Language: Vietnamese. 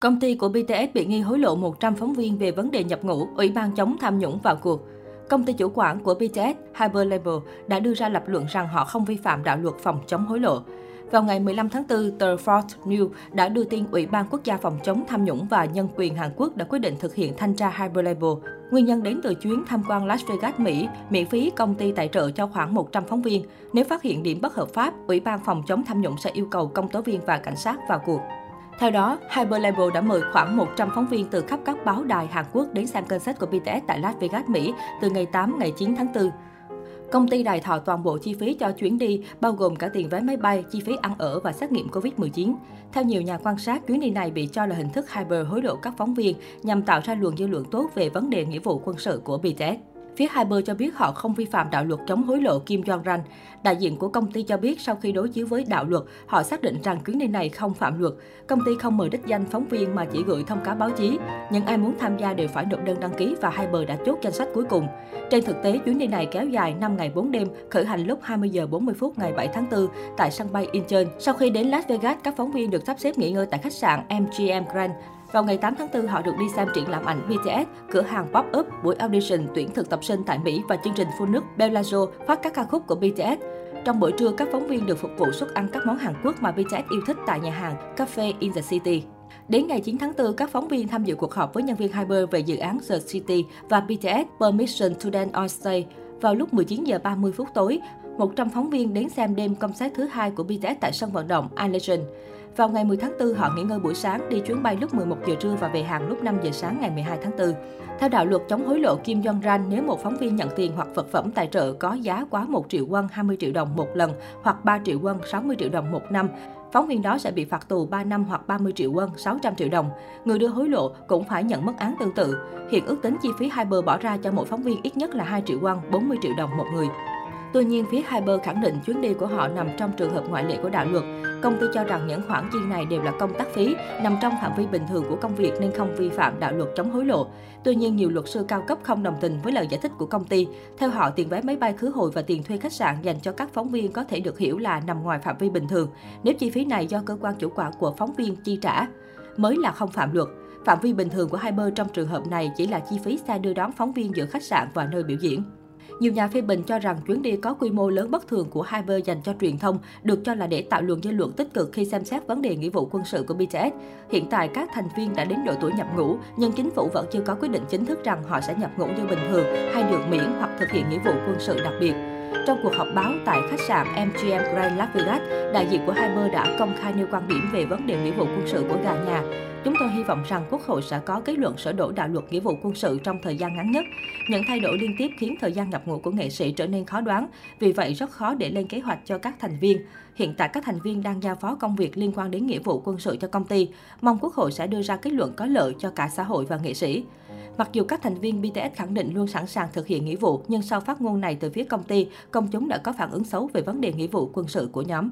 Công ty của BTS bị nghi hối lộ 100 phóng viên về vấn đề nhập ngũ, Ủy ban chống tham nhũng vào cuộc. Công ty chủ quản của BTS, Hyperlabel, đã đưa ra lập luận rằng họ không vi phạm đạo luật phòng chống hối lộ. Vào ngày 15 tháng 4, tờ Fox News đã đưa tin Ủy ban Quốc gia phòng chống tham nhũng và nhân quyền Hàn Quốc đã quyết định thực hiện thanh tra Hyperlabel. Nguyên nhân đến từ chuyến tham quan Las Vegas, Mỹ, miễn phí công ty tài trợ cho khoảng 100 phóng viên. Nếu phát hiện điểm bất hợp pháp, Ủy ban phòng chống tham nhũng sẽ yêu cầu công tố viên và cảnh sát vào cuộc. Theo đó, Hyperlabel đã mời khoảng 100 phóng viên từ khắp các báo đài Hàn Quốc đến xem concert của BTS tại Las Vegas, Mỹ từ ngày 8 ngày 9 tháng 4. Công ty đài thọ toàn bộ chi phí cho chuyến đi, bao gồm cả tiền vé máy bay, chi phí ăn ở và xét nghiệm Covid-19. Theo nhiều nhà quan sát, chuyến đi này bị cho là hình thức Hyper hối lộ các phóng viên nhằm tạo ra luồng dư luận tốt về vấn đề nghĩa vụ quân sự của BTS. Phía hai bên cho biết họ không vi phạm đạo luật chống hối lộ Kim Jong-ran Đại diện của công ty cho biết sau khi đối chiếu với đạo luật, họ xác định rằng chuyến đi này không phạm luật. Công ty không mời đích danh phóng viên mà chỉ gửi thông cáo báo chí. Những ai muốn tham gia đều phải nộp đơn đăng ký và hai bờ đã chốt danh sách cuối cùng. Trên thực tế, chuyến đi này kéo dài 5 ngày 4 đêm, khởi hành lúc 20 giờ 40 phút ngày 7 tháng 4 tại sân bay Incheon. Sau khi đến Las Vegas, các phóng viên được sắp xếp nghỉ ngơi tại khách sạn MGM Grand. Vào ngày 8 tháng 4, họ được đi xem triển lãm ảnh BTS, cửa hàng pop-up, buổi audition tuyển thực tập sinh tại Mỹ và chương trình phun nước Bellagio phát các ca khúc của BTS. Trong buổi trưa, các phóng viên được phục vụ suất ăn các món Hàn Quốc mà BTS yêu thích tại nhà hàng Cafe in the City. Đến ngày 9 tháng 4, các phóng viên tham dự cuộc họp với nhân viên Hyper về dự án The City và BTS Permission to Dance on Stage. Vào lúc 19 giờ 30 phút tối, 100 phóng viên đến xem đêm công sát thứ hai của BTS tại sân vận động Allegiant. Vào ngày 10 tháng 4, họ nghỉ ngơi buổi sáng, đi chuyến bay lúc 11 giờ trưa và về hàng lúc 5 giờ sáng ngày 12 tháng 4. Theo đạo luật chống hối lộ Kim Jong-ran nếu một phóng viên nhận tiền hoặc vật phẩm tài trợ có giá quá 1 triệu won 20 triệu đồng một lần hoặc 3 triệu won 60 triệu đồng một năm, phóng viên đó sẽ bị phạt tù 3 năm hoặc 30 triệu won 600 triệu đồng. Người đưa hối lộ cũng phải nhận mức án tương tự. Hiện ước tính chi phí hai bờ bỏ ra cho mỗi phóng viên ít nhất là 2 triệu won 40 triệu đồng một người. Tuy nhiên, phía Hyper khẳng định chuyến đi của họ nằm trong trường hợp ngoại lệ của đạo luật. Công ty cho rằng những khoản chi này đều là công tác phí, nằm trong phạm vi bình thường của công việc nên không vi phạm đạo luật chống hối lộ. Tuy nhiên, nhiều luật sư cao cấp không đồng tình với lời giải thích của công ty. Theo họ, tiền vé máy bay khứ hồi và tiền thuê khách sạn dành cho các phóng viên có thể được hiểu là nằm ngoài phạm vi bình thường, nếu chi phí này do cơ quan chủ quản của phóng viên chi trả mới là không phạm luật. Phạm vi bình thường của Hyper trong trường hợp này chỉ là chi phí xe đưa đón phóng viên giữa khách sạn và nơi biểu diễn. Nhiều nhà phê bình cho rằng chuyến đi có quy mô lớn bất thường của Hyper dành cho truyền thông được cho là để tạo luồng dư luận tích cực khi xem xét vấn đề nghĩa vụ quân sự của BTS. Hiện tại, các thành viên đã đến độ tuổi nhập ngũ, nhưng chính phủ vẫn chưa có quyết định chính thức rằng họ sẽ nhập ngũ như bình thường hay được miễn hoặc thực hiện nghĩa vụ quân sự đặc biệt. Trong cuộc họp báo tại khách sạn MGM Grand Las Vegas, đại diện của Hyper đã công khai nêu quan điểm về vấn đề nghĩa vụ quân sự của gà nhà. Hy vọng rằng Quốc hội sẽ có kết luận sửa đổi đạo luật nghĩa vụ quân sự trong thời gian ngắn nhất. Những thay đổi liên tiếp khiến thời gian nhập ngũ của nghệ sĩ trở nên khó đoán, vì vậy rất khó để lên kế hoạch cho các thành viên. Hiện tại các thành viên đang giao phó công việc liên quan đến nghĩa vụ quân sự cho công ty. Mong Quốc hội sẽ đưa ra kết luận có lợi cho cả xã hội và nghệ sĩ. Mặc dù các thành viên BTS khẳng định luôn sẵn sàng thực hiện nghĩa vụ, nhưng sau phát ngôn này từ phía công ty, công chúng đã có phản ứng xấu về vấn đề nghĩa vụ quân sự của nhóm.